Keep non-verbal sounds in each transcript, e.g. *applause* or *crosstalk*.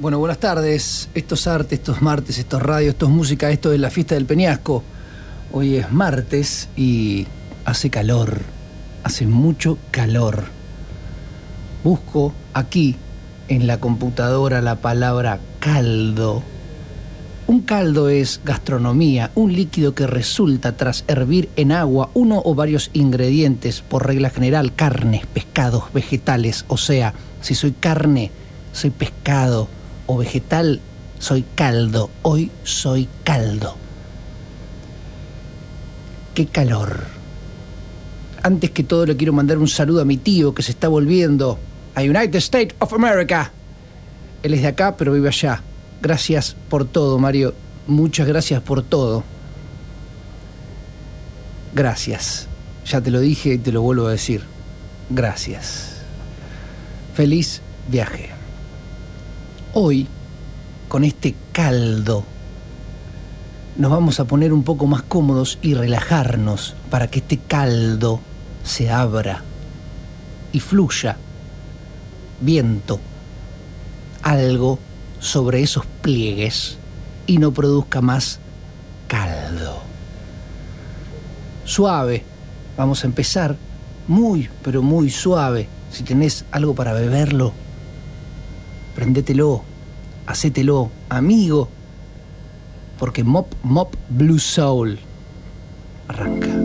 Bueno, buenas tardes. Esto es arte, esto es martes, esto es radio, esto es música, esto es la fiesta del Peñasco. Hoy es martes y hace calor, hace mucho calor. Busco aquí en la computadora la palabra caldo. Un caldo es gastronomía, un líquido que resulta tras hervir en agua uno o varios ingredientes, por regla general carnes, pescados, vegetales. O sea, si soy carne, soy pescado o vegetal, soy caldo. Hoy soy caldo. Qué calor. Antes que todo le quiero mandar un saludo a mi tío que se está volviendo a United States of America. Él es de acá, pero vive allá. Gracias por todo, Mario. Muchas gracias por todo. Gracias. Ya te lo dije y te lo vuelvo a decir. Gracias. Feliz viaje. Hoy, con este caldo, nos vamos a poner un poco más cómodos y relajarnos para que este caldo se abra y fluya viento, algo sobre esos pliegues y no produzca más caldo. Suave, vamos a empezar muy, pero muy suave. Si tenés algo para beberlo, prendetelo, hacételo, amigo, porque Mop Mop Blue Soul arranca.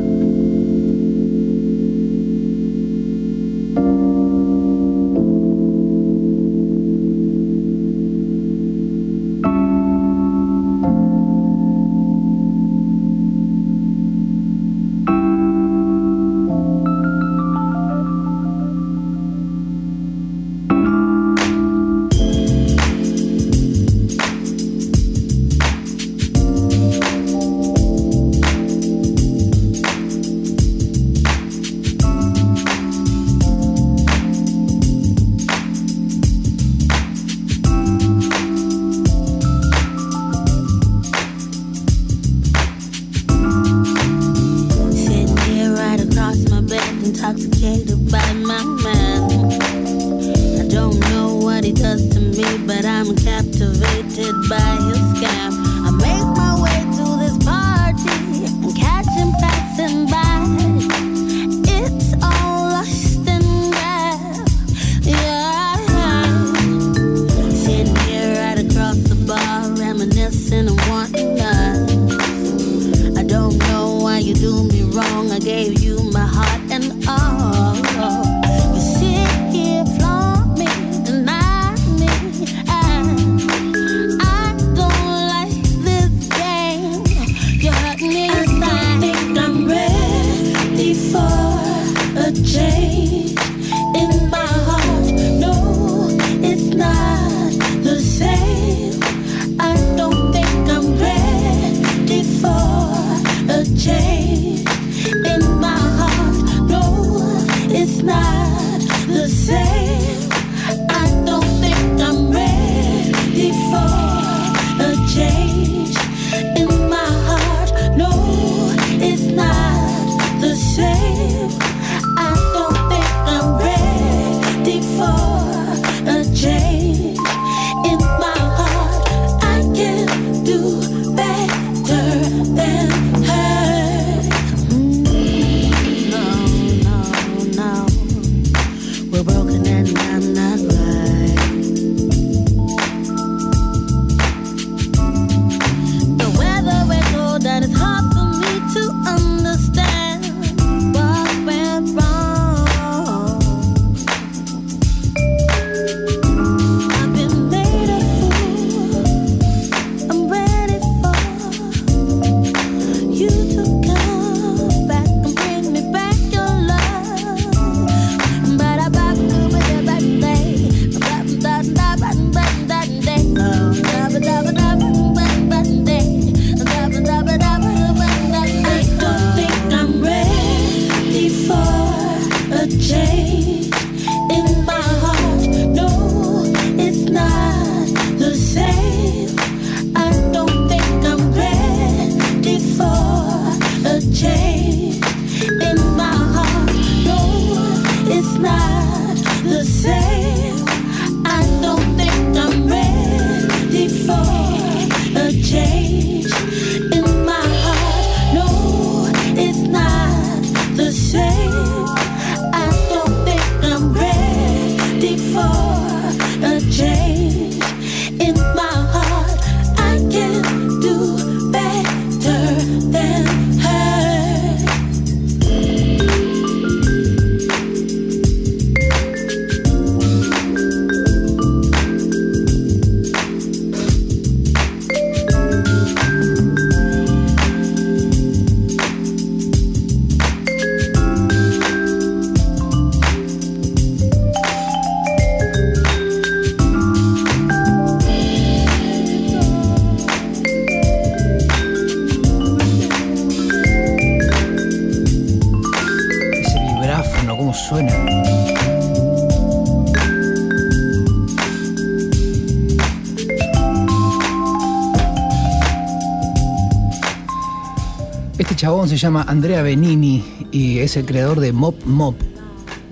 Chabón se llama Andrea Benini y es el creador de Mop Mop.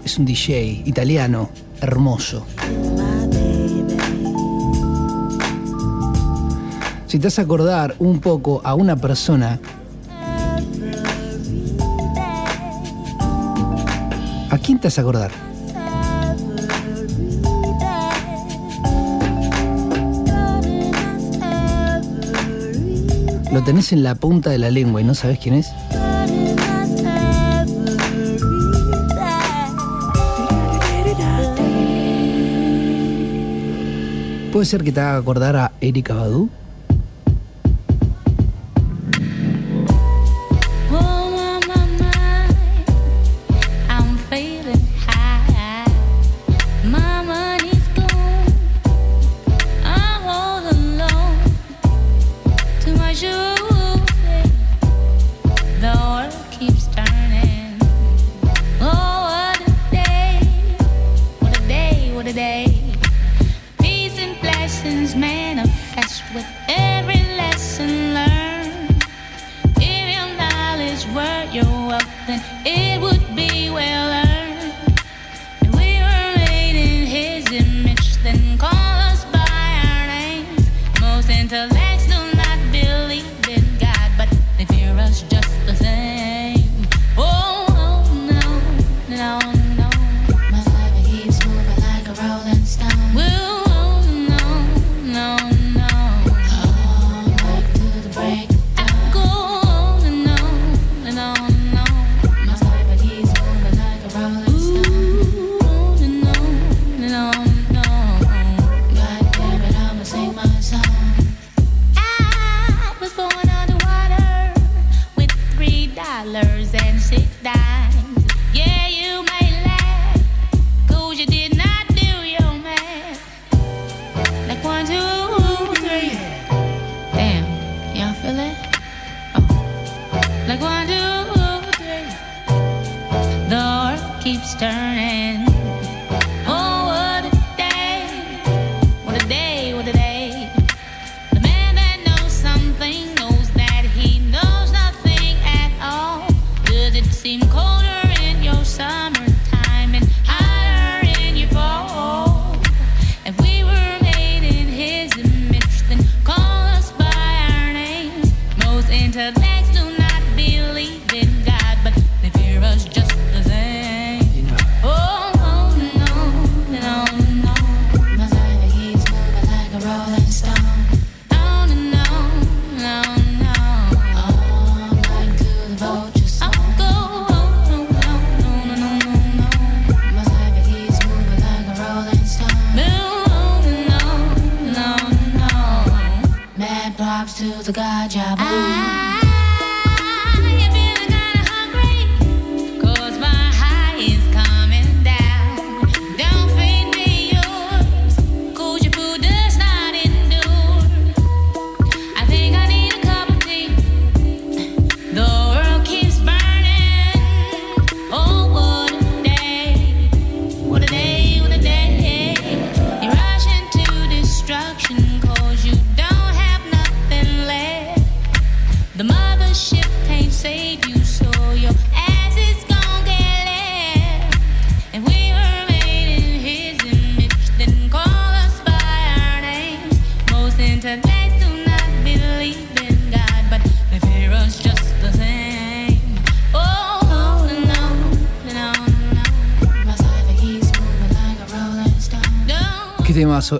Es un DJ italiano, hermoso. Si te a acordar un poco a una persona, ¿a quién te a acordar? Lo tenés en la punta de la lengua y no sabes quién es. ¿Puede ser que te haga acordar a Erika Badu?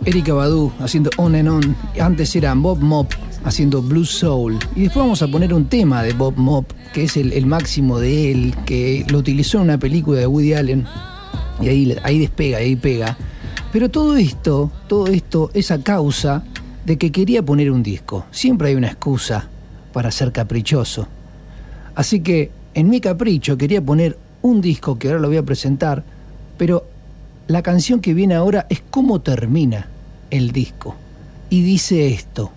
Erika Badu haciendo On and On. Antes era Bob Mop haciendo Blue Soul. Y después vamos a poner un tema de Bob Mop, que es el, máximo de él, que lo utilizó en una película de Woody Allen. Y ahí, ahí despega, ahí pega. Pero todo esto, todo esto es a causa de que quería poner un disco. Siempre hay una excusa para ser caprichoso. Así que en mi capricho quería poner un disco que ahora lo voy a presentar, pero la canción que viene ahora es cómo termina el disco. Y dice esto.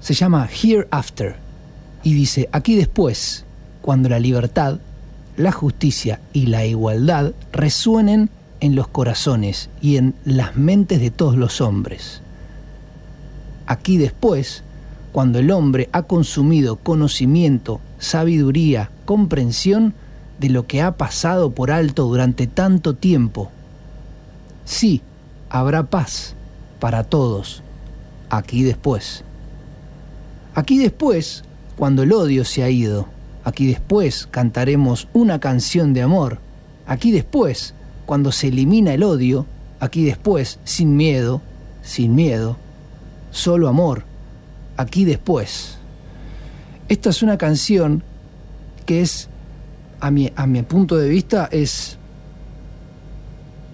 Se llama Hereafter. Y dice, aquí después, cuando la libertad, la justicia y la igualdad resuenen en los corazones y en las mentes de todos los hombres. Aquí después, cuando el hombre ha consumido conocimiento, sabiduría, comprensión de lo que ha pasado por alto durante tanto tiempo. Sí, habrá paz para todos, aquí después. Aquí después, cuando el odio se ha ido, aquí después cantaremos una canción de amor, aquí después, cuando se elimina el odio, aquí después, sin miedo, sin miedo, solo amor, aquí después. Esta es una canción que es, a mi, a mi punto de vista, es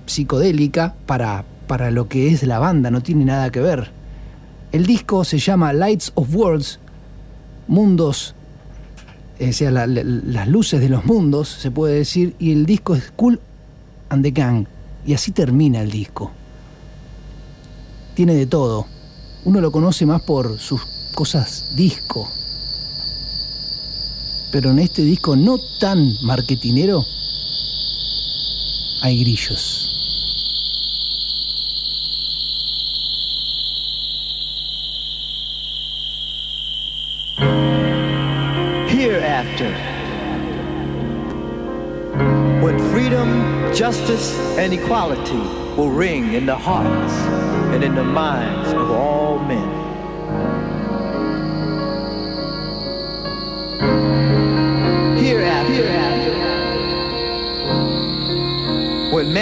psicodélica para, para lo que es la banda, no tiene nada que ver. El disco se llama Lights of Worlds, Mundos, o sea, las luces de los mundos, se puede decir, y el disco es Cool and the Gang, y así termina el disco. Tiene de todo. Uno lo conoce más por sus cosas disco, pero en este disco no tan marketinero hay grillos. Hereafter, when freedom, justice, and equality will ring in the hearts and in the minds of all men.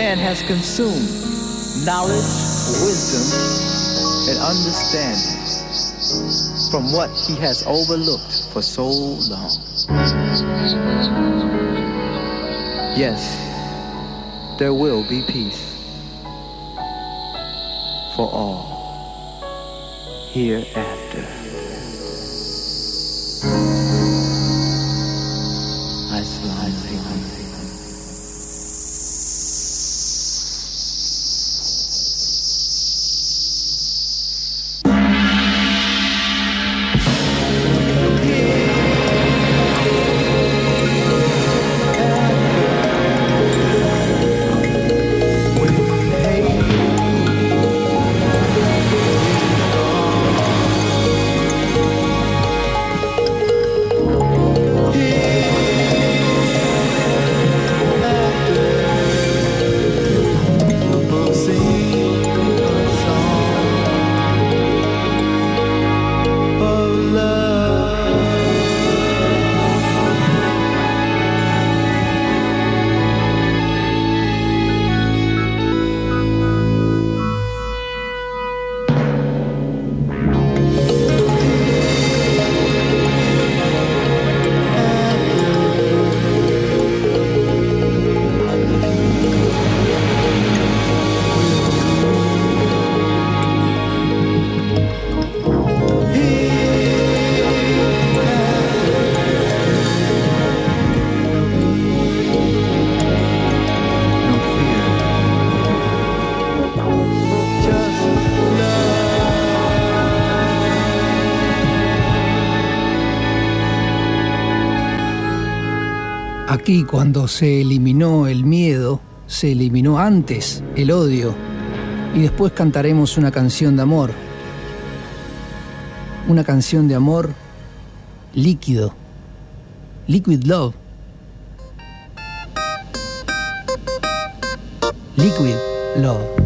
Man has consumed knowledge, wisdom, and understanding from what he has overlooked for so long. Yes, there will be peace for all hereafter. Aquí cuando se eliminó el miedo, se eliminó antes el odio y después cantaremos una canción de amor. Una canción de amor líquido. Liquid Love. Liquid Love.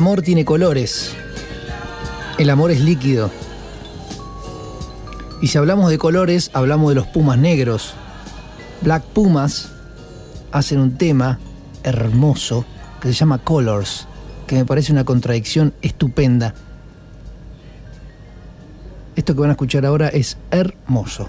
Amor tiene colores. El amor es líquido. Y si hablamos de colores, hablamos de los pumas negros. Black Pumas hacen un tema hermoso que se llama Colors, que me parece una contradicción estupenda. Esto que van a escuchar ahora es hermoso.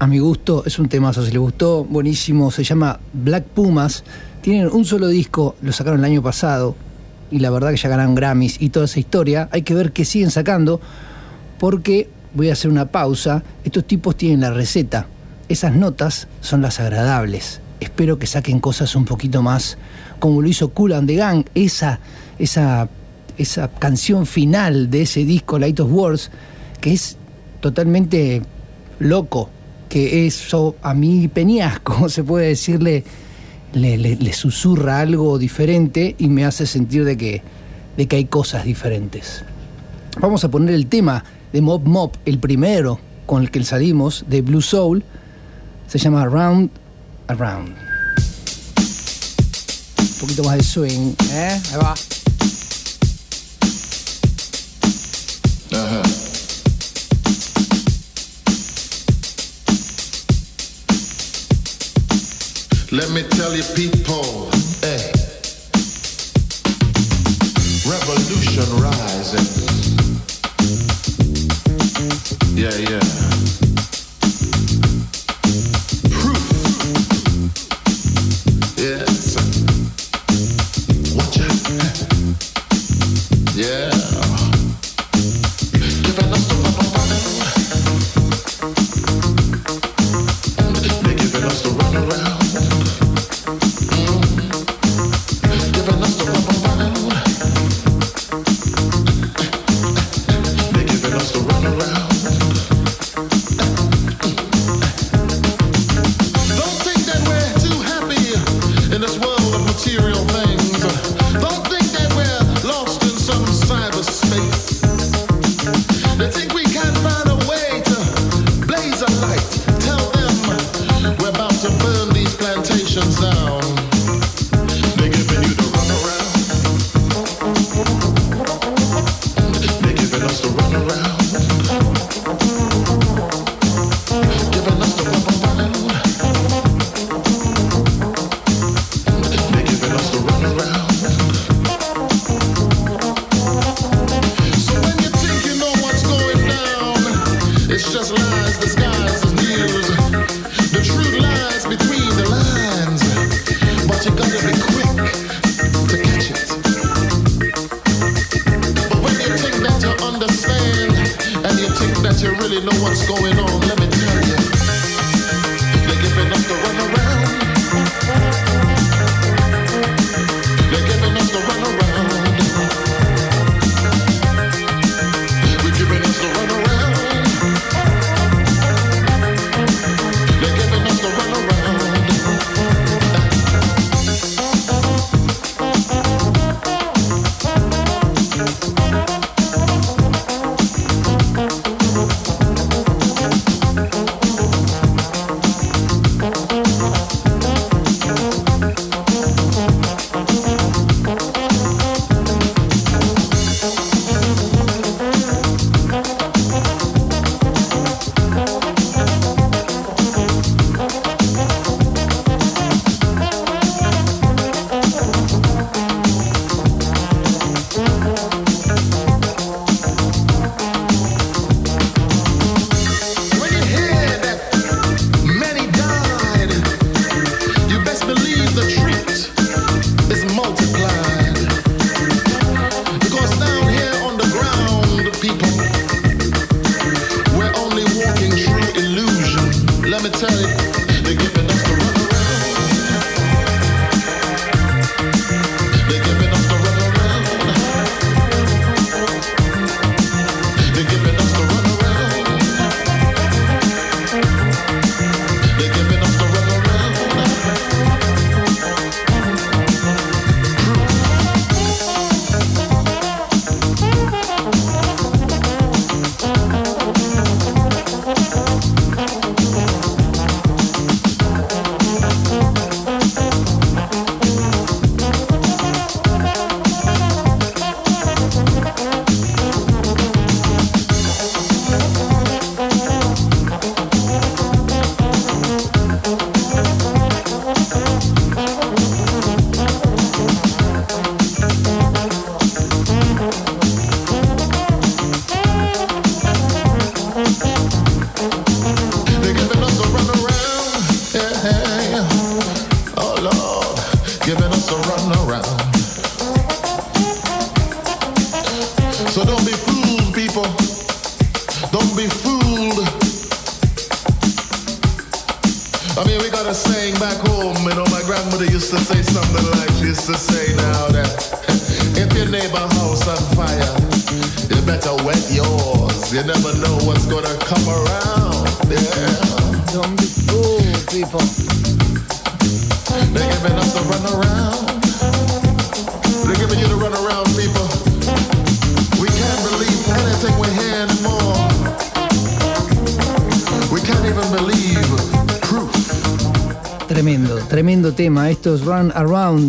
A mi gusto es un temazo. Si le gustó, buenísimo. Se llama Black Pumas. Tienen un solo disco, lo sacaron el año pasado. Y la verdad que ya ganaron Grammys y toda esa historia. Hay que ver qué siguen sacando. Porque voy a hacer una pausa. Estos tipos tienen la receta. Esas notas son las agradables. Espero que saquen cosas un poquito más como lo hizo Cool and the Gang. Esa, esa, esa canción final de ese disco, Light of Words, que es totalmente loco, que eso a mi peñasco, *laughs* se puede decirle, le, susurra algo diferente y me hace sentir de que, de que hay cosas diferentes. Vamos a poner el tema de Mob Mob, el primero con el que salimos, de Blue Soul, se llama around Around. Un poquito más de swing, ¿eh? Ahí va. Ajá. Let me tell you, people, hey, revolution rising. Yeah, yeah.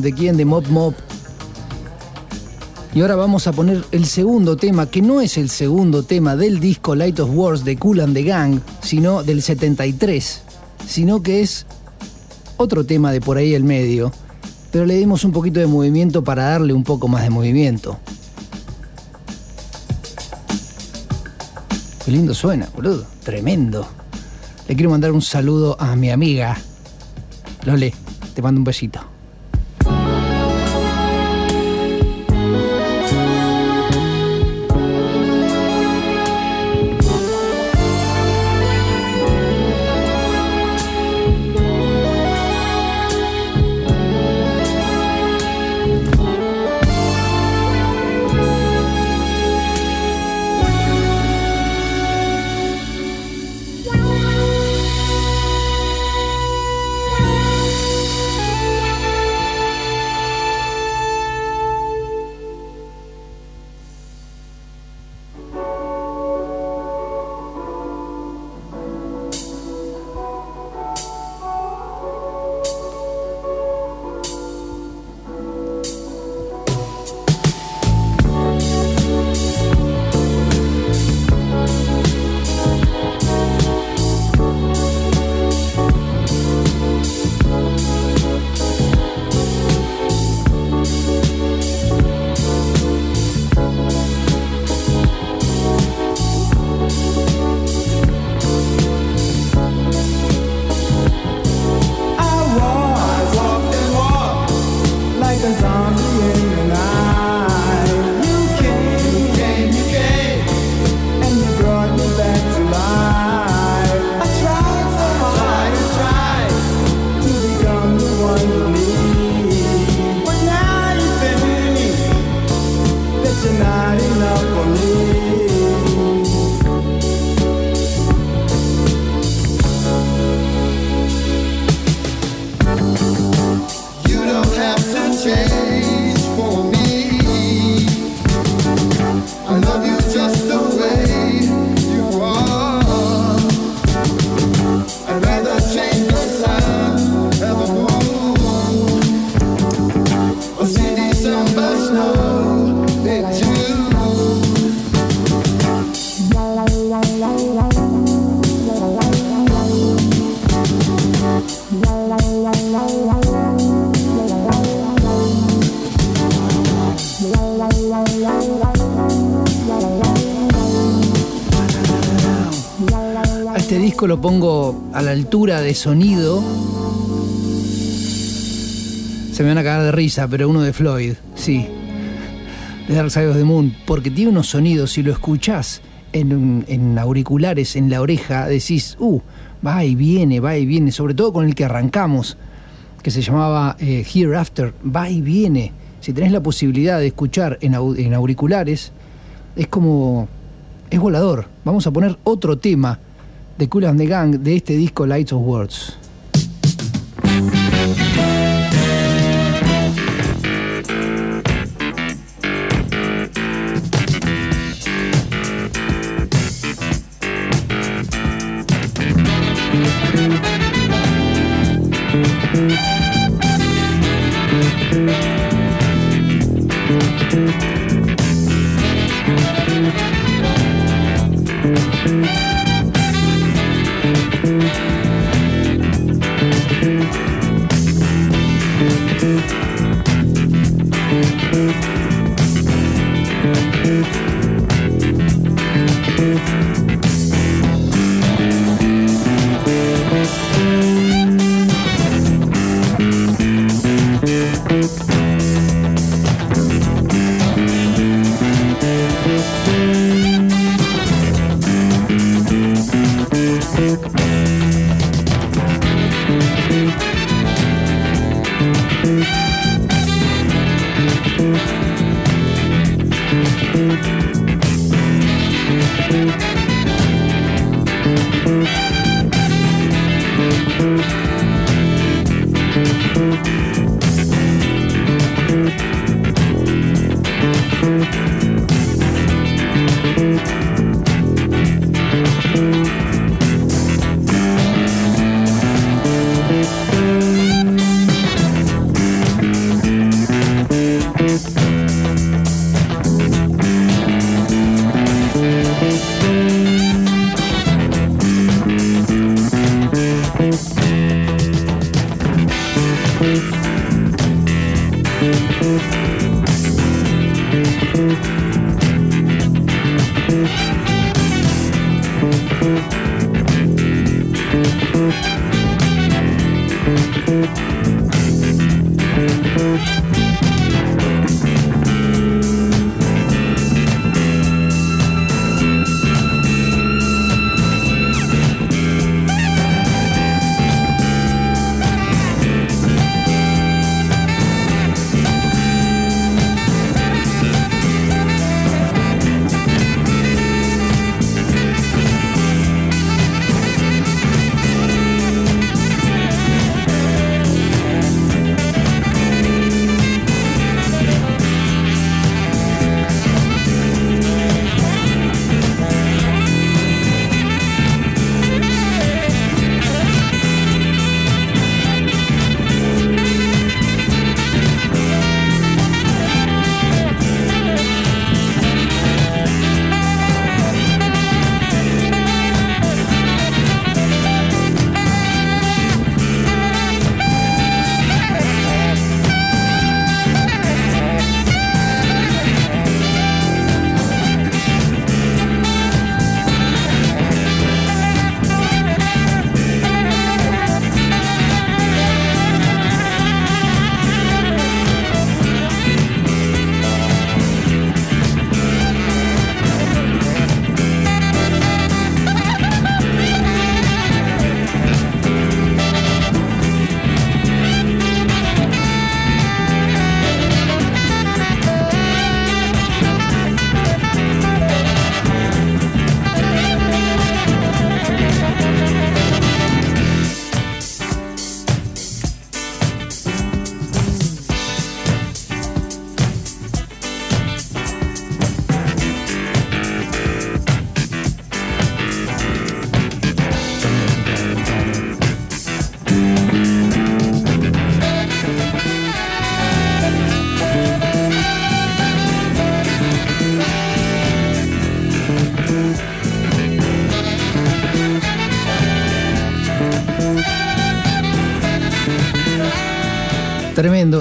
De quién, de Mop Mop. Y ahora vamos a poner el segundo tema, que no es el segundo tema del disco Light of Wars de Cool and the Gang, sino del 73, sino que es otro tema de por ahí el medio, pero le dimos un poquito de movimiento para darle un poco más de movimiento. Qué lindo suena, boludo, tremendo. Le quiero mandar un saludo a mi amiga Lole, te mando un besito. Pongo a la altura de sonido, se me van a cagar de risa, pero uno de Floyd, sí. De Dark Side of the Moon, porque tiene unos sonidos, si lo escuchás en, auriculares, en la oreja, decís, uh, va y viene, va y viene, sobre todo con el que arrancamos, que se llamaba eh, Hereafter, va y viene. Si tenés la posibilidad de escuchar en auriculares, es como. es volador. Vamos a poner otro tema de Cool and the Gang de este disco Lights of Words.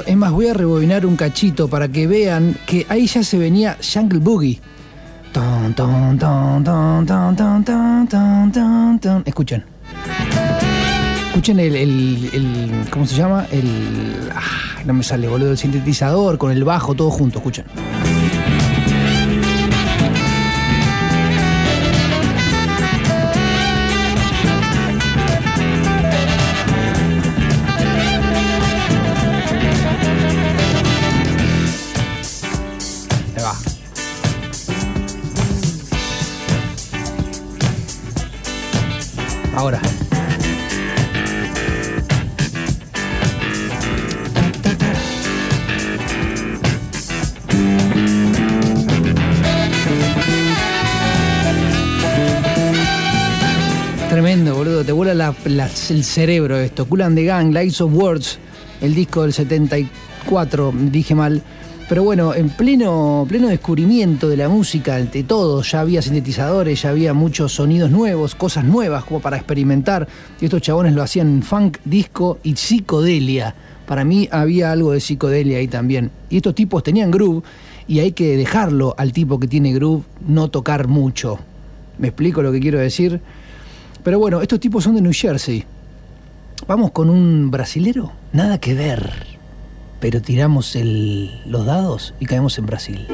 Es más, voy a rebobinar un cachito para que vean que ahí ya se venía Jungle Boogie. Ton, ton, ton, ton, ton, ton, ton, ton, ton. Escuchen. Escuchen el, el- el- ¿Cómo se llama? El. ah, no me sale, boludo. El sintetizador con el bajo, todo junto. Escuchen. El cerebro esto. Cool and the Gang, Lights of Words, el disco del 74, dije mal. Pero bueno, en pleno, pleno descubrimiento de la música, de todo, ya había sintetizadores, ya había muchos sonidos nuevos, cosas nuevas como para experimentar. Y estos chabones lo hacían en funk, disco y psicodelia. Para mí había algo de psicodelia ahí también. Y estos tipos tenían groove y hay que dejarlo al tipo que tiene groove no tocar mucho. ¿Me explico lo que quiero decir? Pero bueno, estos tipos son de New Jersey. Vamos con un brasilero, nada que ver. Pero tiramos el- los dados y caemos en Brasil.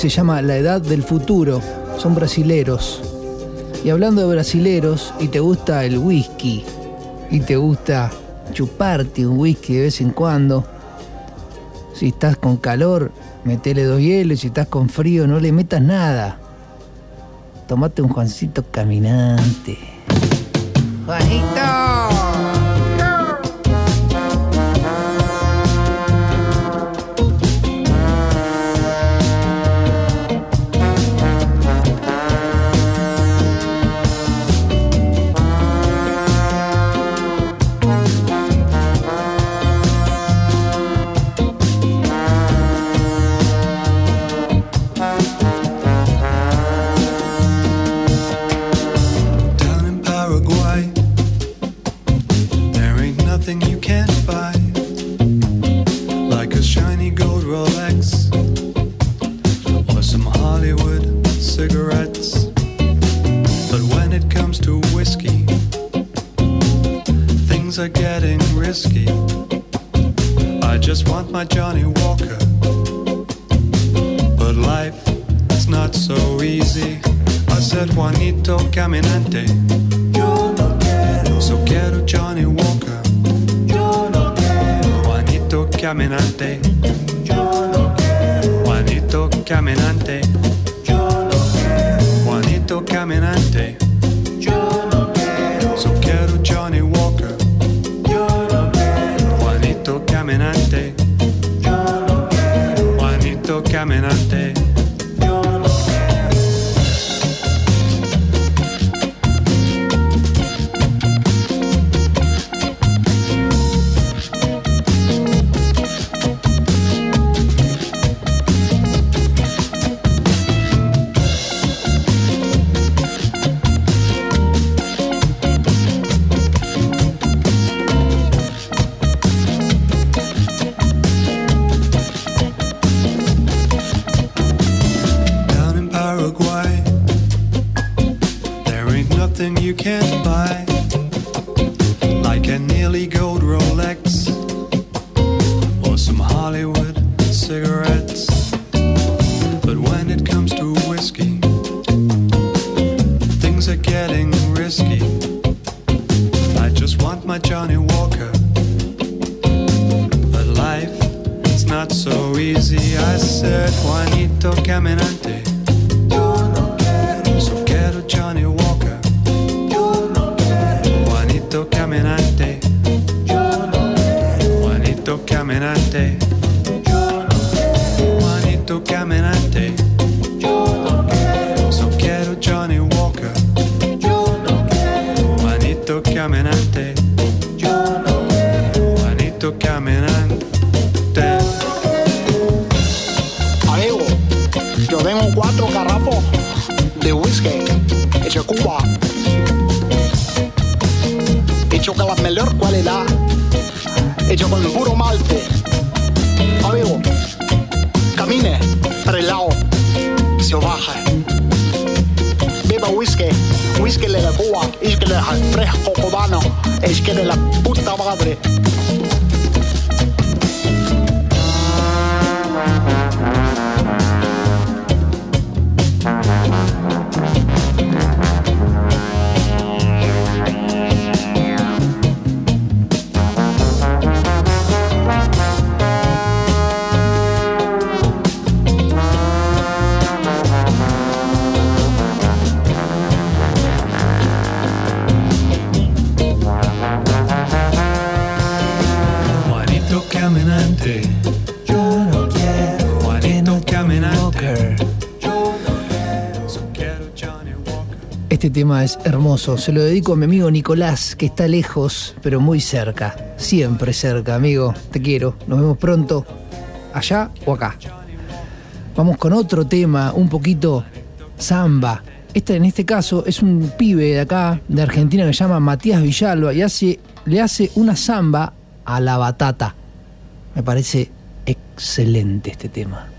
Se llama La Edad del Futuro, son brasileros. Y hablando de brasileros, y te gusta el whisky, y te gusta chuparte un whisky de vez en cuando, si estás con calor, metele dos hielos, si estás con frío, no le metas nada. Tomate un Juancito caminante. ¡Juanito! Juanito quiero. Juanito quiero. So quiero Johnny Walker. Juanito quiero. Juanito Caminante. Amigo, yo tengo cuatro garrafos de whisky hecho Cuba. La mejor calidad. Hecho con puro malte. Amigo, camine para. Se baja. Beba whisky. Whisky de la Cuba. Whisky de fresco cubano. Es que de la puta madre. Este tema es hermoso, se lo dedico a mi amigo Nicolás, que está lejos, pero muy cerca. Siempre cerca, amigo. Te quiero. Nos vemos pronto, allá o acá. Vamos con otro tema, un poquito samba. Este, en este caso, es un pibe de acá, de Argentina, que se llama Matías Villalba y hace, le hace una samba a la batata. Me parece excelente este tema.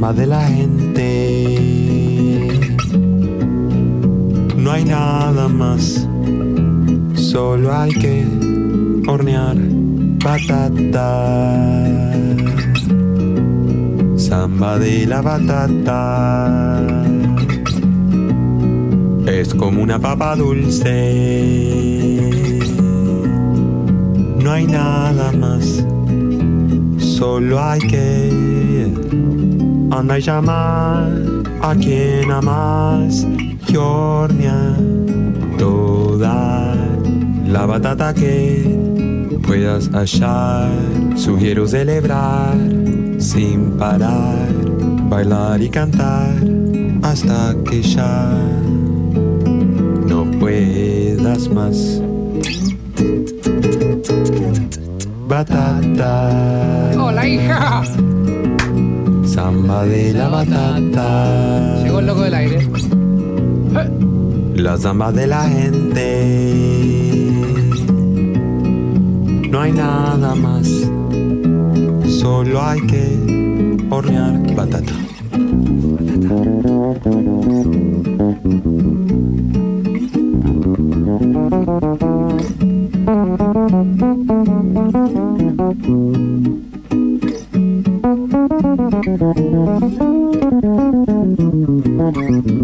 De la gente. No hay nada más. Solo hay que hornear batata. Samba de la batata. Es como una papa dulce. No hay nada más. Solo hay que anda y llamar a quien amas y hornear toda la batata que puedas hallar. Sugiero celebrar sin parar, bailar y cantar hasta que ya no puedas más. Batata, ¡Hola, hija! Samba de la batata. Llegó el loco del aire. La samba de la gente. No hay nada más. Solo hay que hornear batata. Batata.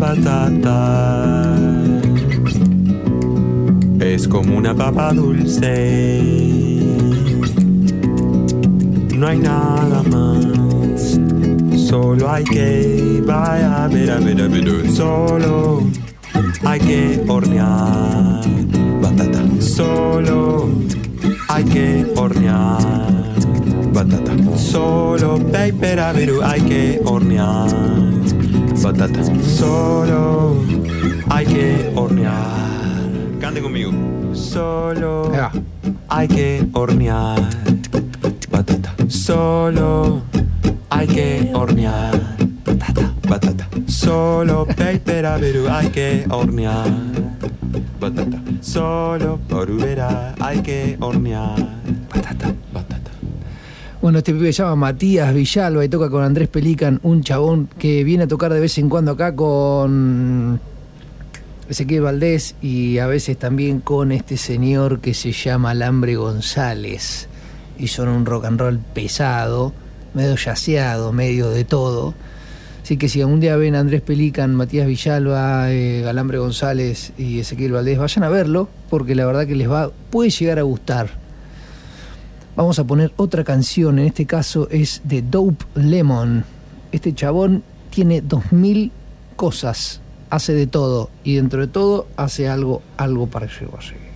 Ya papa dulce. No hay nada más. Solo hay que vaya a ver, a ver, a. Solo hay que hornear batata. Solo hay que hornear batata. Solo paper a ver, hay que hornear batata. Solo hay que hornear. Solo hay que hornear batata. Solo hay que hornear batata. Batata. Solo paper a ver, hay que hornear batata. Solo por verá hay que hornear. Batata. Bueno, este pibe se llama Matías Villalba y toca con Andrés Pelican, un chabón que viene a tocar de vez en cuando acá con Ezequiel Valdés y a veces también con este señor que se llama Alambre González. Y son un rock and roll pesado, medio yaceado, medio de todo. Así que si algún día ven a Andrés Pelican, Matías Villalba, eh, Alambre González y Ezequiel Valdés, vayan a verlo, porque la verdad que les va, puede llegar a gustar. Vamos a poner otra canción, en este caso es de Dope Lemon. Este chabón tiene 2000 cosas, hace de todo y dentro de todo hace algo, algo parecido así. Thank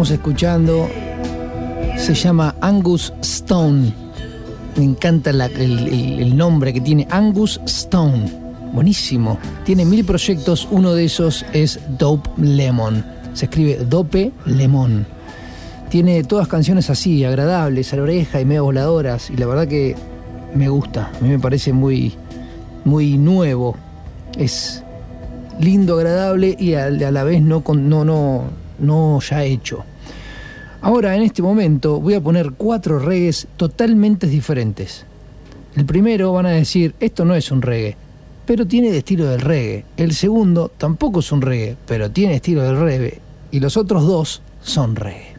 estamos escuchando se llama Angus Stone. Me encanta el, nombre que tiene, Angus Stone. Buenísimo. Tiene mil proyectos, uno de esos es Dope Lemon. Se escribe Dope Lemon. Tiene todas canciones así, agradables, a la oreja y medio voladoras. Y la verdad que me gusta. A mí me parece muy, muy nuevo. Es lindo, agradable y a, a la vez no, no, no, no ya hecho. Ahora, en este momento, voy a poner cuatro reggaes totalmente diferentes. El primero van a decir, esto no es un reggae, pero tiene estilo del reggae. El segundo tampoco es un reggae, pero tiene estilo del reggae. Y los otros dos son reggae.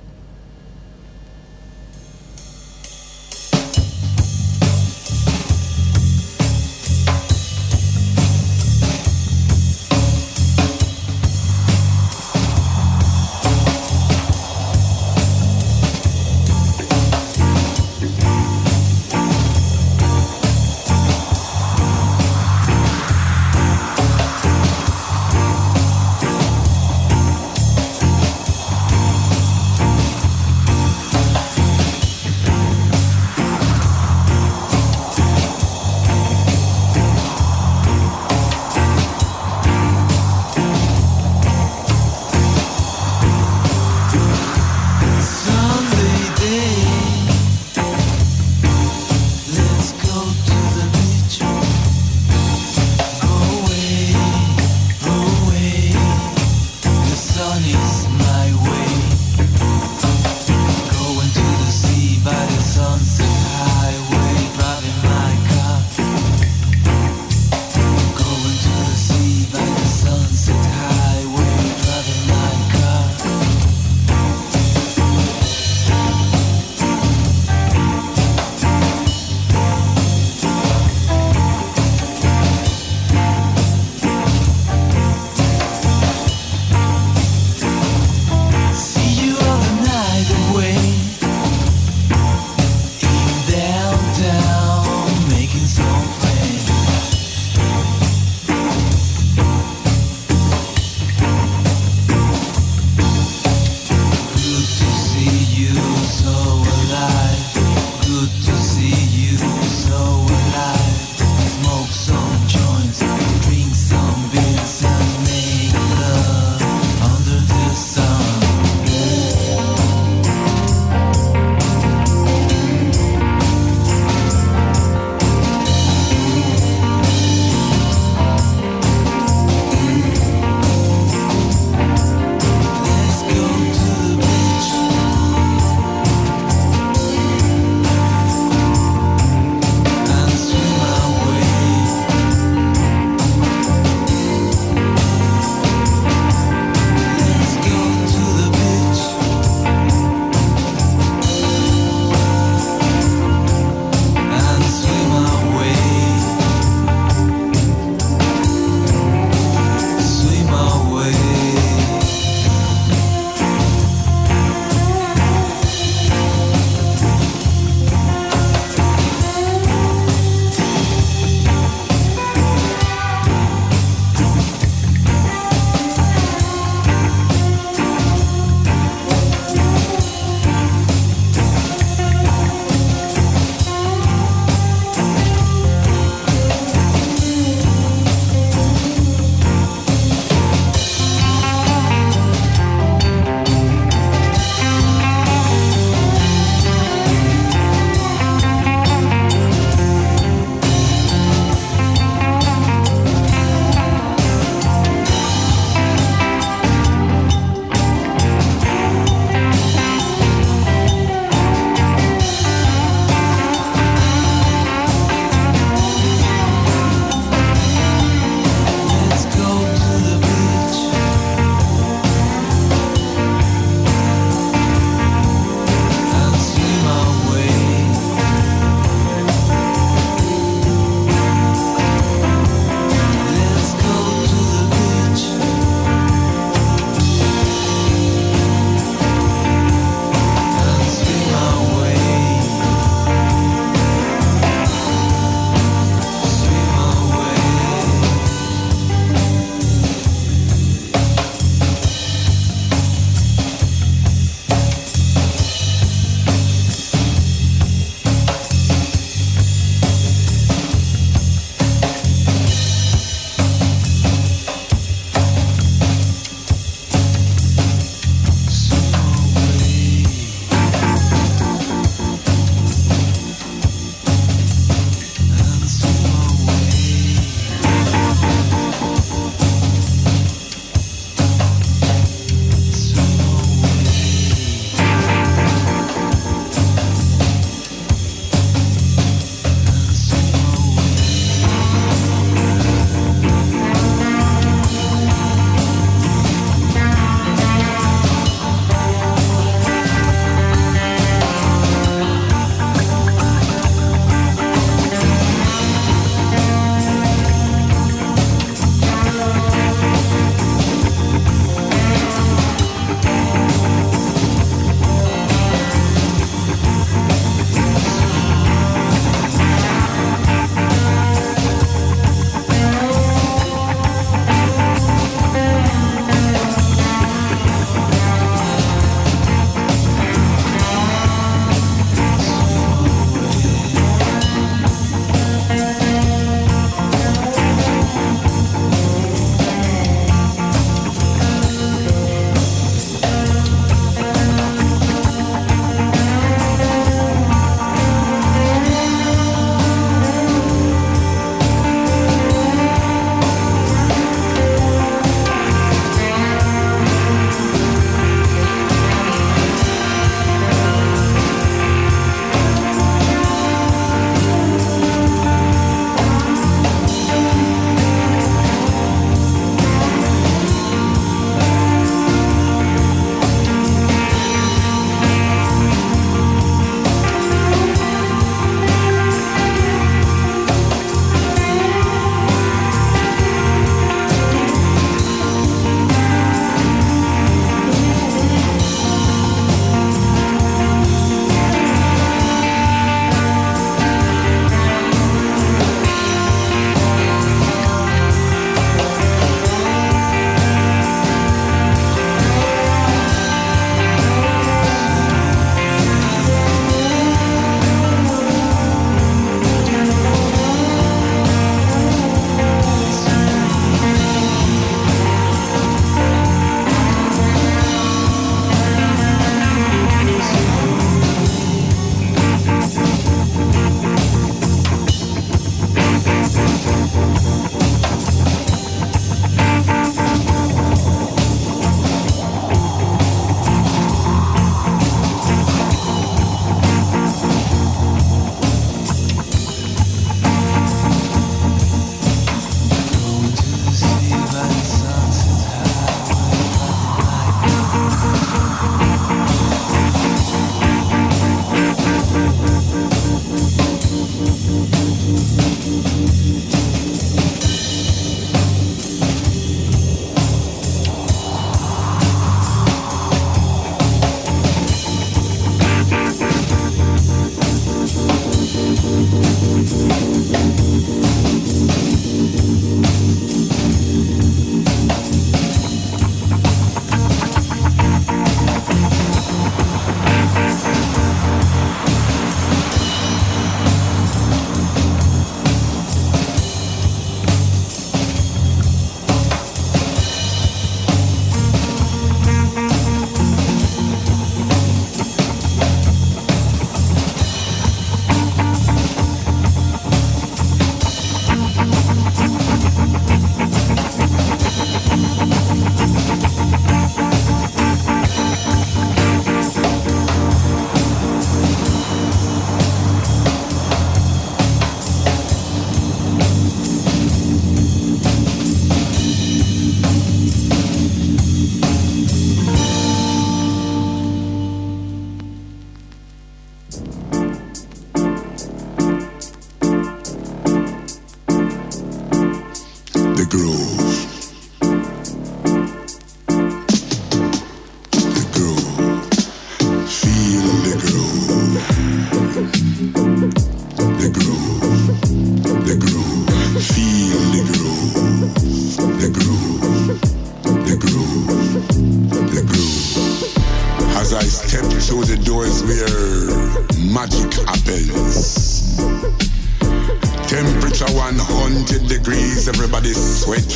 Girls.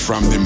From the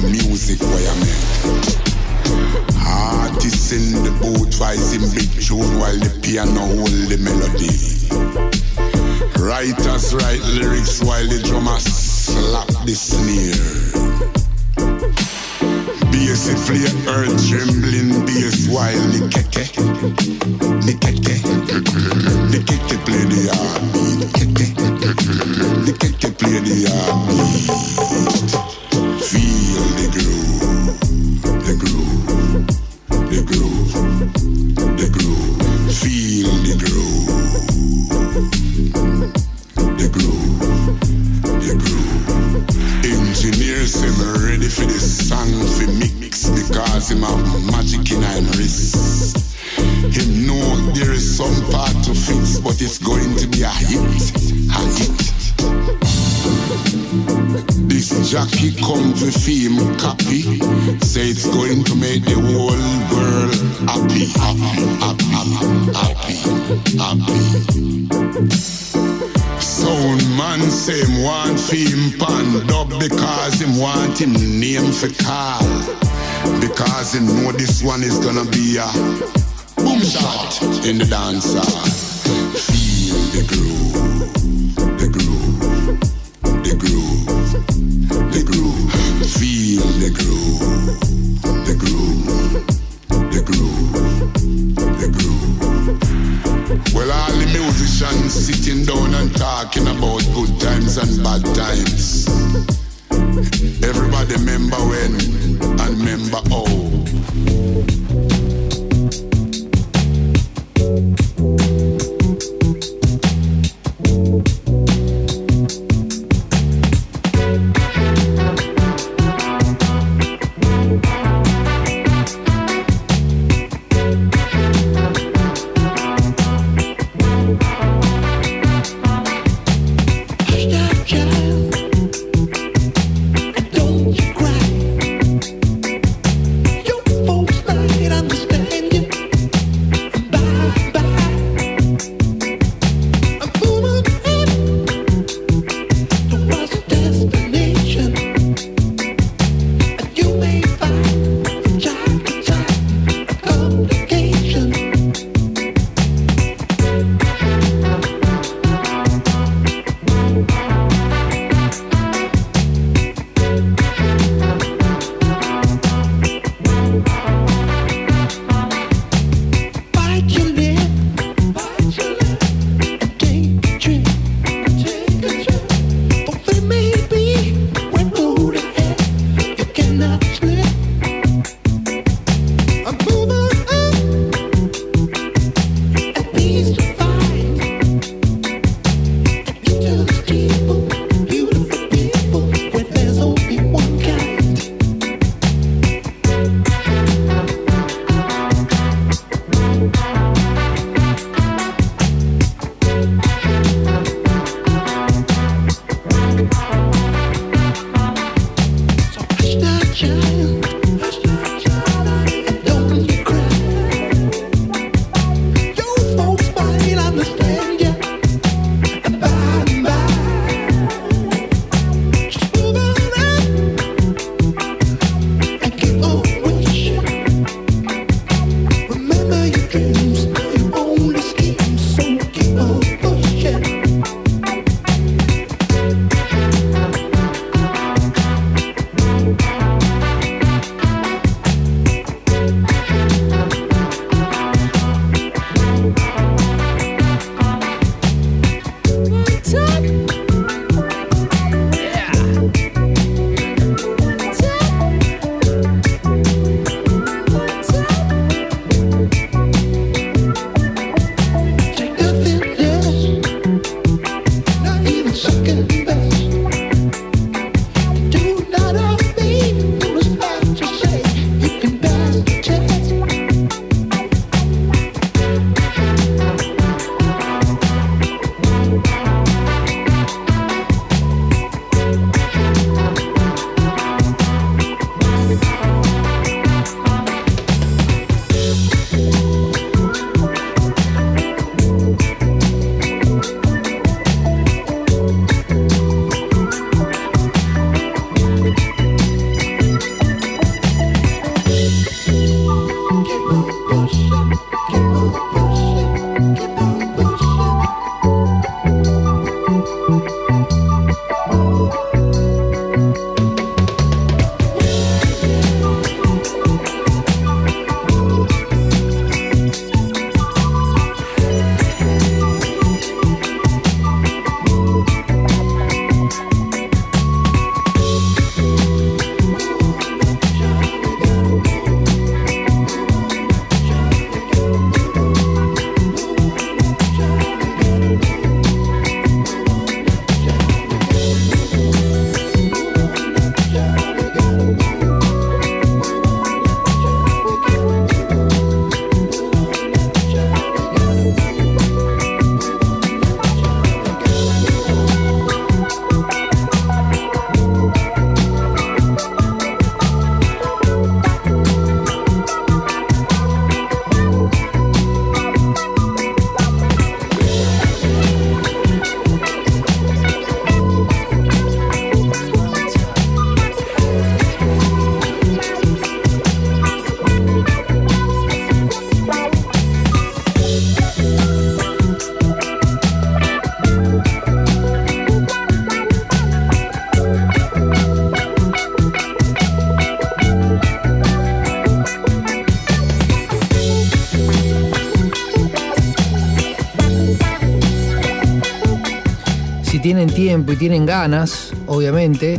y tienen ganas, obviamente,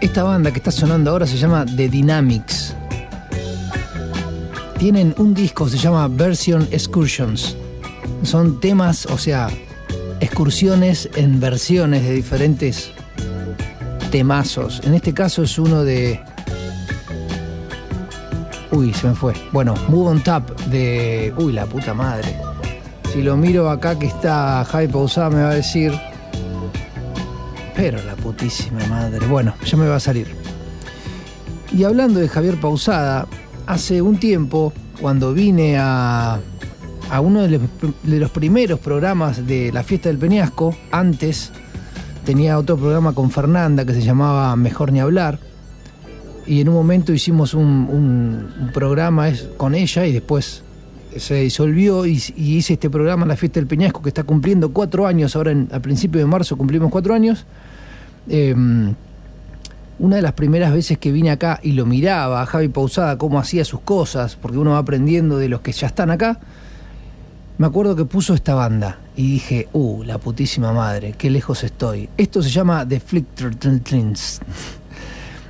esta banda que está sonando ahora se llama The Dynamics. Tienen un disco, se llama Version Excursions. Son temas, o sea, excursiones en versiones de diferentes temazos. En este caso es uno de. Uy, se me fue. Bueno, Move on Tap de. Uy, la puta madre. Si lo miro acá que está Javi Pausada me va a decir. Pero la putísima madre. Bueno, ya me va a salir. Y hablando de Javier Pausada, hace un tiempo, cuando vine a, uno de los, primeros programas de la fiesta del Peñasco, antes tenía otro programa con Fernanda que se llamaba Mejor ni hablar. Y en un momento hicimos un, un- programa con ella y después se disolvió y, hice este programa, La Fiesta del Peñasco, que está cumpliendo cuatro años. Ahora en- a principios de marzo cumplimos cuatro años. Eh, una de las primeras veces que vine acá y lo miraba a Javi Pausada, cómo hacía sus cosas, porque uno va aprendiendo de los que ya están acá, me acuerdo que puso esta banda y dije, uh, la putísima madre, qué lejos estoy. Esto se llama The Flicker Twins.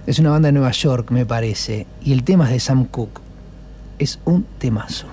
Es una banda de Nueva York, me parece, y el tema es de Sam Cooke. Es un temazo.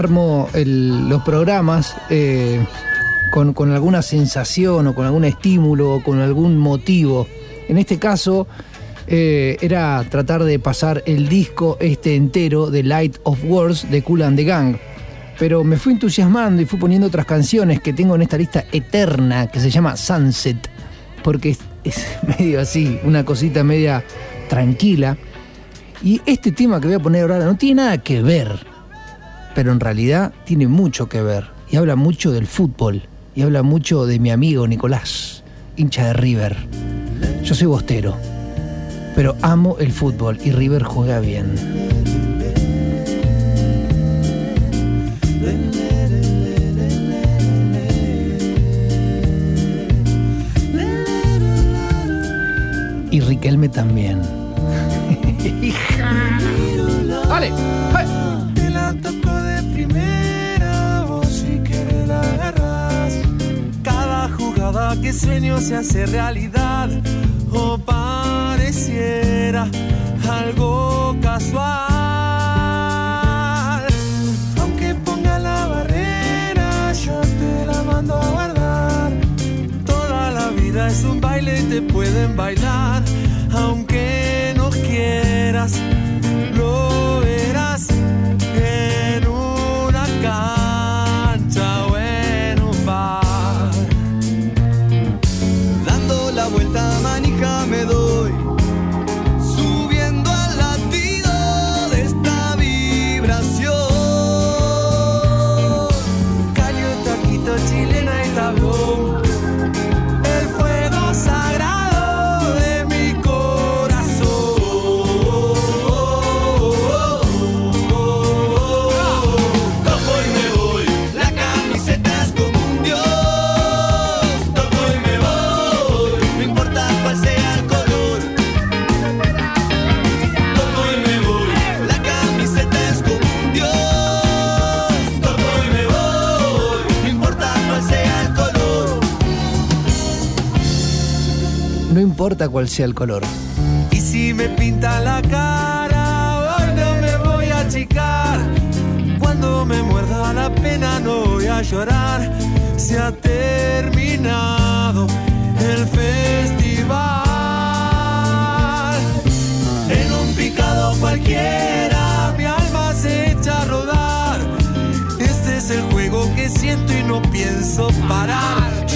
Armo los programas eh, con, con alguna sensación o con algún estímulo o con algún motivo. En este caso eh, era tratar de pasar el disco este entero de Light of Words de Cool and the Gang. Pero me fui entusiasmando y fui poniendo otras canciones que tengo en esta lista eterna que se llama Sunset, porque es, es *laughs* medio así, una cosita media tranquila. Y este tema que voy a poner ahora no tiene nada que ver, pero en realidad tiene mucho que ver. Y habla mucho del fútbol. Y habla mucho de mi amigo Nicolás, hincha de River. Yo soy bostero, Pero amo el fútbol y River juega bien. Y Riquelme también. *laughs* ¡Vale! Te que sueño se hace realidad o pareciera algo casual. Aunque ponga la barrera, yo te la mando a guardar. Toda la vida es un baile y te pueden bailar, aunque no quieras. Lo verás en una cancha importa sea el color. Y si me pinta la cara, hoy no me voy a achicar. Cuando me muerda la pena, no voy a llorar. Se ha terminado el festival. En un picado cualquiera, mi alma se echa a rodar. Este es el juego que siento y no pienso parar.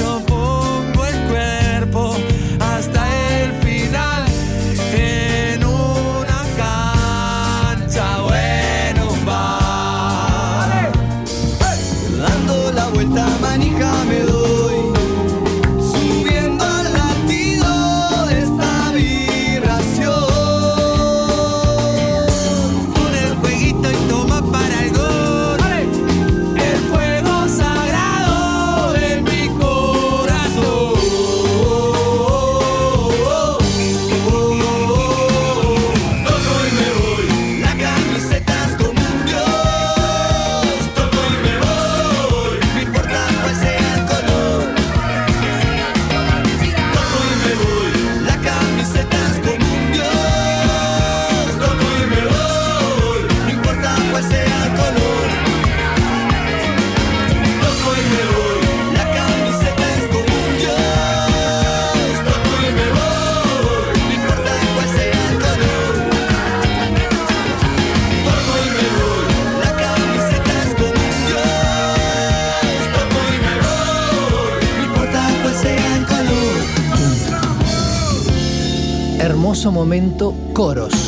Momento, coros.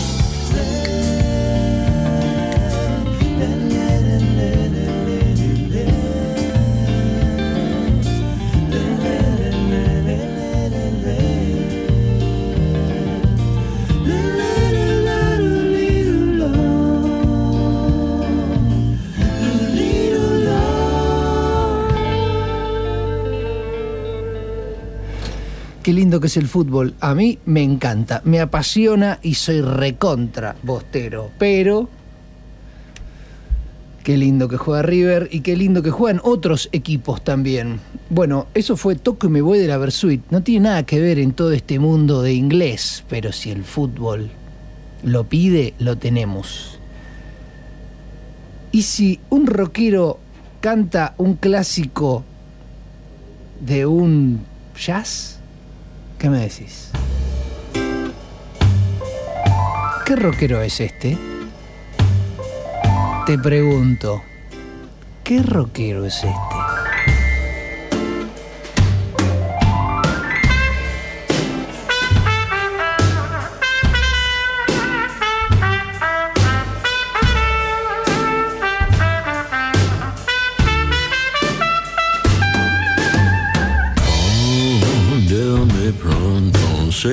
Lindo que es el fútbol. A mí me encanta, me apasiona y soy recontra bostero. Pero qué lindo que juega River y qué lindo que juegan otros equipos también. Bueno, eso fue Toco y me voy de la Versuit. No tiene nada que ver en todo este mundo de inglés, pero si el fútbol lo pide, lo tenemos. Y si un rockero canta un clásico de un jazz, ¿Qué me decís? ¿Qué rockero es este? Te pregunto, ¿qué rockero es este?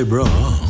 Bra.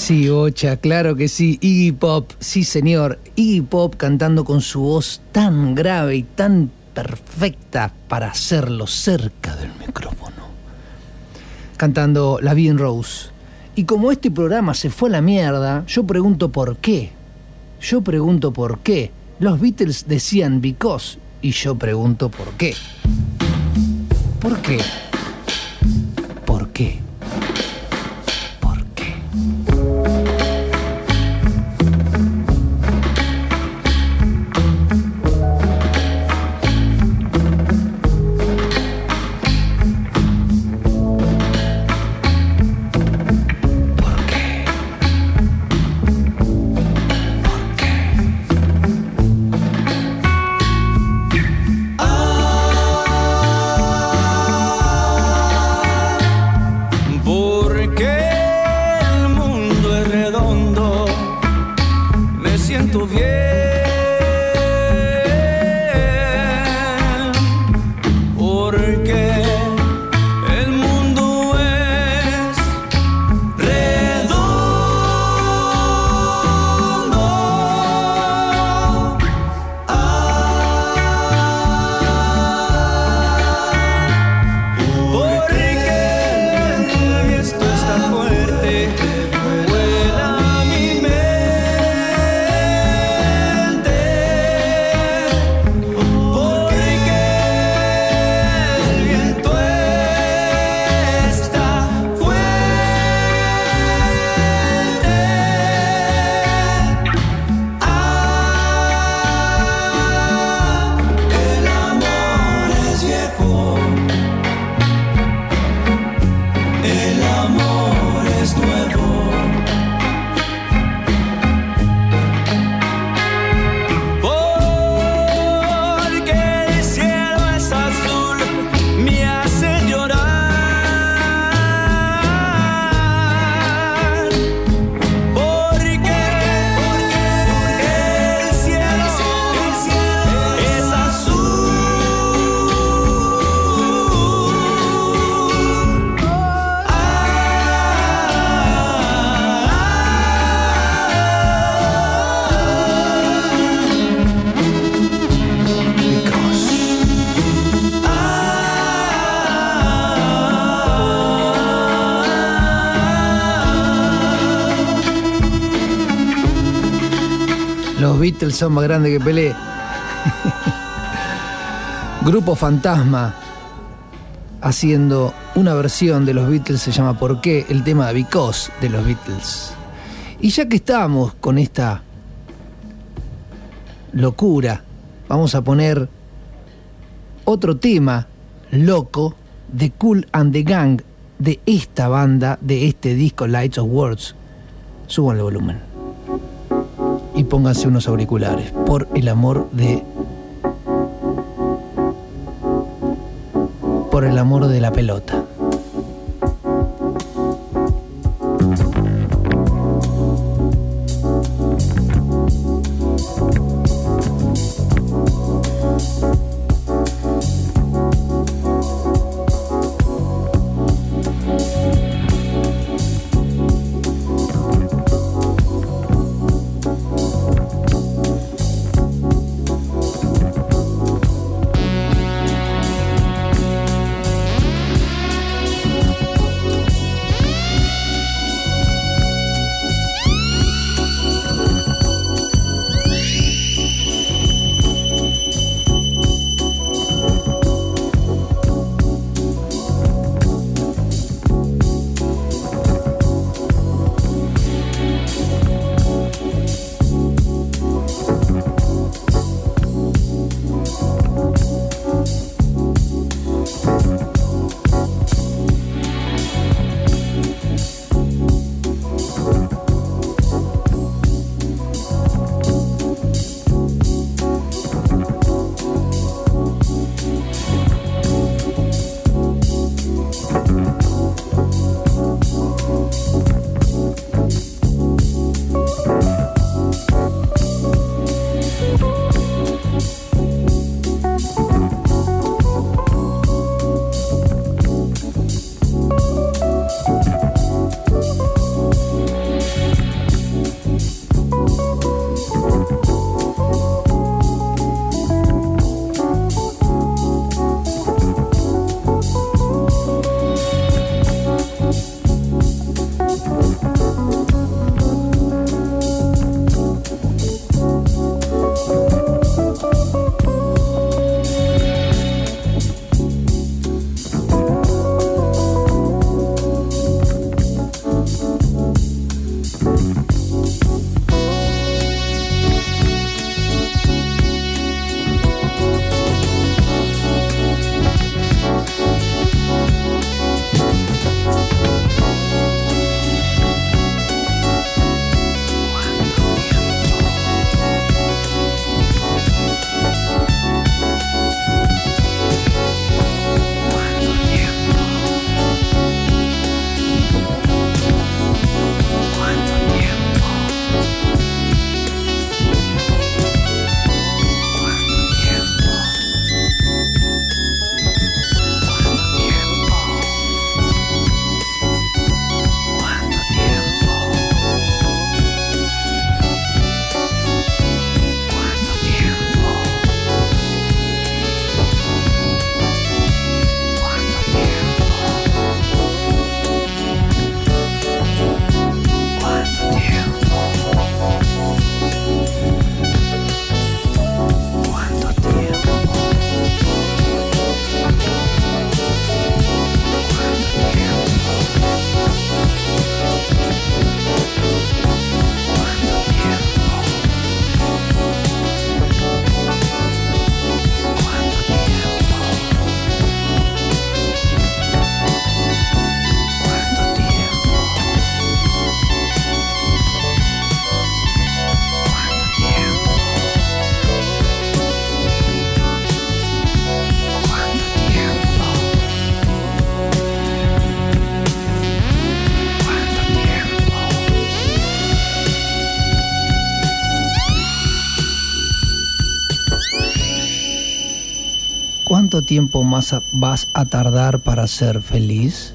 Sí, Bocha, claro que sí. Iggy Pop, sí señor. Iggy Pop cantando con su voz tan grave y tan perfecta para hacerlo cerca del micrófono. Cantando La Bien Rose. Y como este programa se fue a la mierda, yo pregunto por qué. Yo pregunto por qué. Los Beatles decían because y yo pregunto por qué. ¿Por qué? Beatles son más grandes que Pelé. *laughs* Grupo Fantasma haciendo una versión de los Beatles se llama ¿Por qué? El tema de Because de los Beatles. Y ya que estamos con esta locura, vamos a poner otro tema loco de Cool and the Gang de esta banda, de este disco Lights of Words. Suban el volumen y pónganse unos auriculares, por el amor de... Por el amor de la pelota. tiempo más vas a tardar para ser feliz?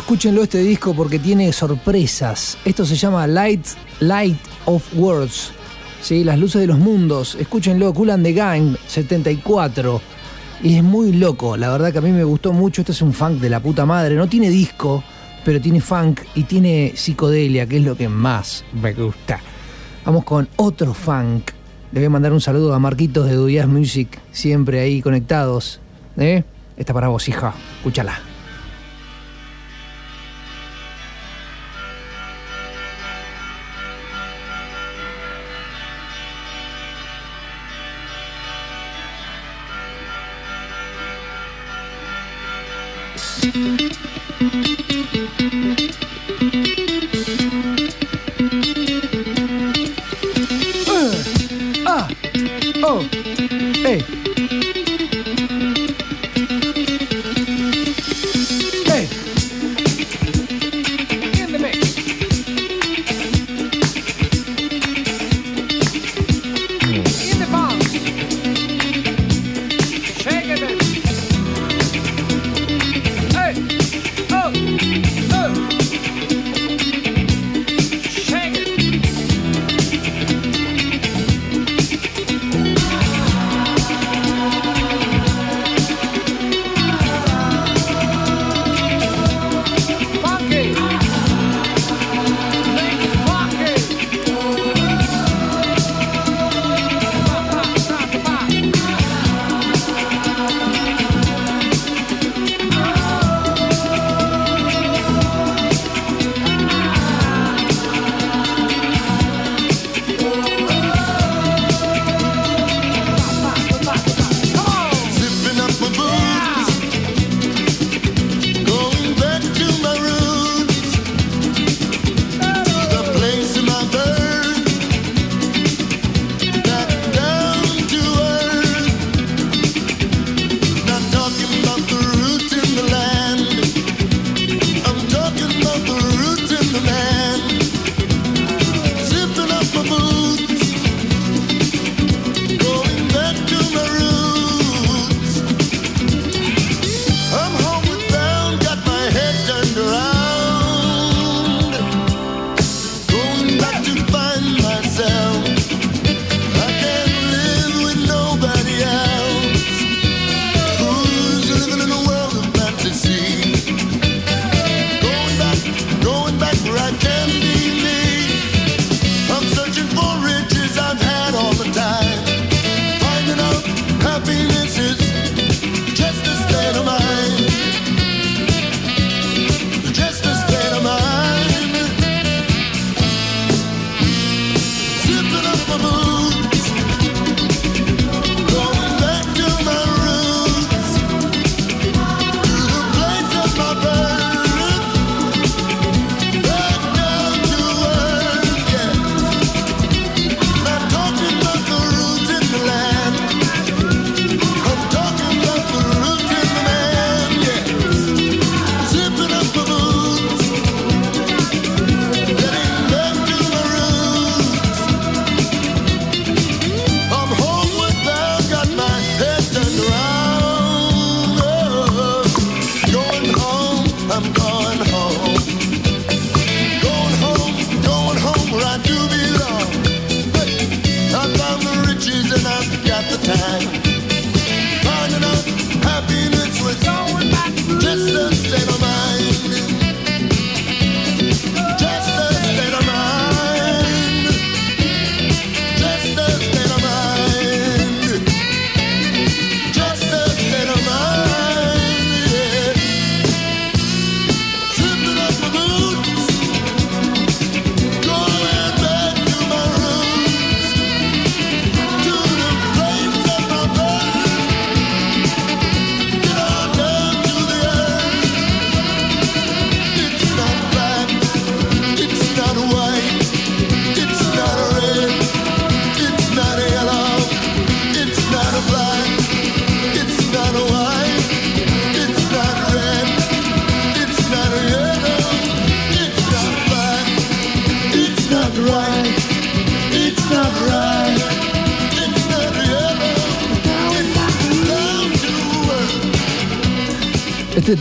escúchenlo este disco porque tiene sorpresas. Esto se llama Light, Light of Words. ¿sí? Las luces de los mundos. Escúchenlo, Cool the Gang 74. Y es muy loco, la verdad que a mí me gustó mucho. Este es un funk de la puta madre. No tiene disco, pero tiene funk y tiene psicodelia, que es lo que más me gusta. Vamos con otro funk. Le voy a mandar un saludo a Marquitos de Duyas Music, siempre ahí conectados. ¿Eh? Esta para vos, hija. Escúchala.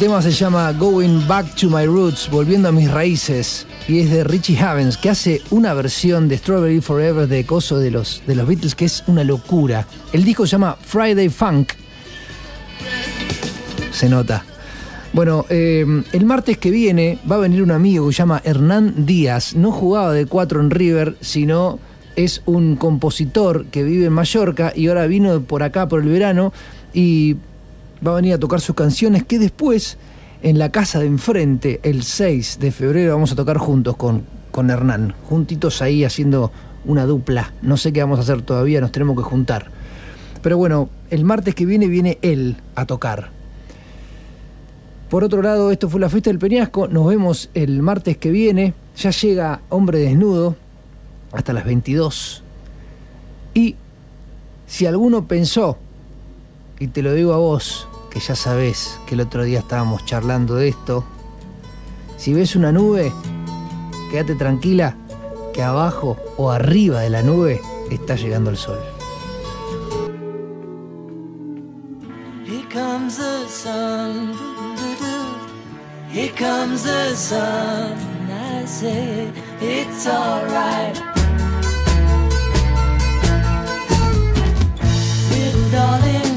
Tema se llama Going Back to My Roots, volviendo a mis raíces, y es de Richie Havens, que hace una versión de Strawberry Forever de Coso de los, de los Beatles, que es una locura. El disco se llama Friday Funk. Se nota. Bueno, eh, el martes que viene va a venir un amigo que se llama Hernán Díaz. No jugaba de cuatro en River, sino es un compositor que vive en Mallorca y ahora vino por acá por el verano y va a venir a tocar sus canciones que después en la casa de enfrente, el 6 de febrero, vamos a tocar juntos con, con Hernán, juntitos ahí haciendo una dupla. No sé qué vamos a hacer todavía, nos tenemos que juntar. Pero bueno, el martes que viene viene él a tocar. Por otro lado, esto fue la fiesta del Peñasco. Nos vemos el martes que viene. Ya llega Hombre Desnudo hasta las 22. Y si alguno pensó, y te lo digo a vos, que ya sabés que el otro día estábamos charlando de esto, si ves una nube, quédate tranquila que abajo o arriba de la nube está llegando el sol. Here comes the sun. it's alright. Little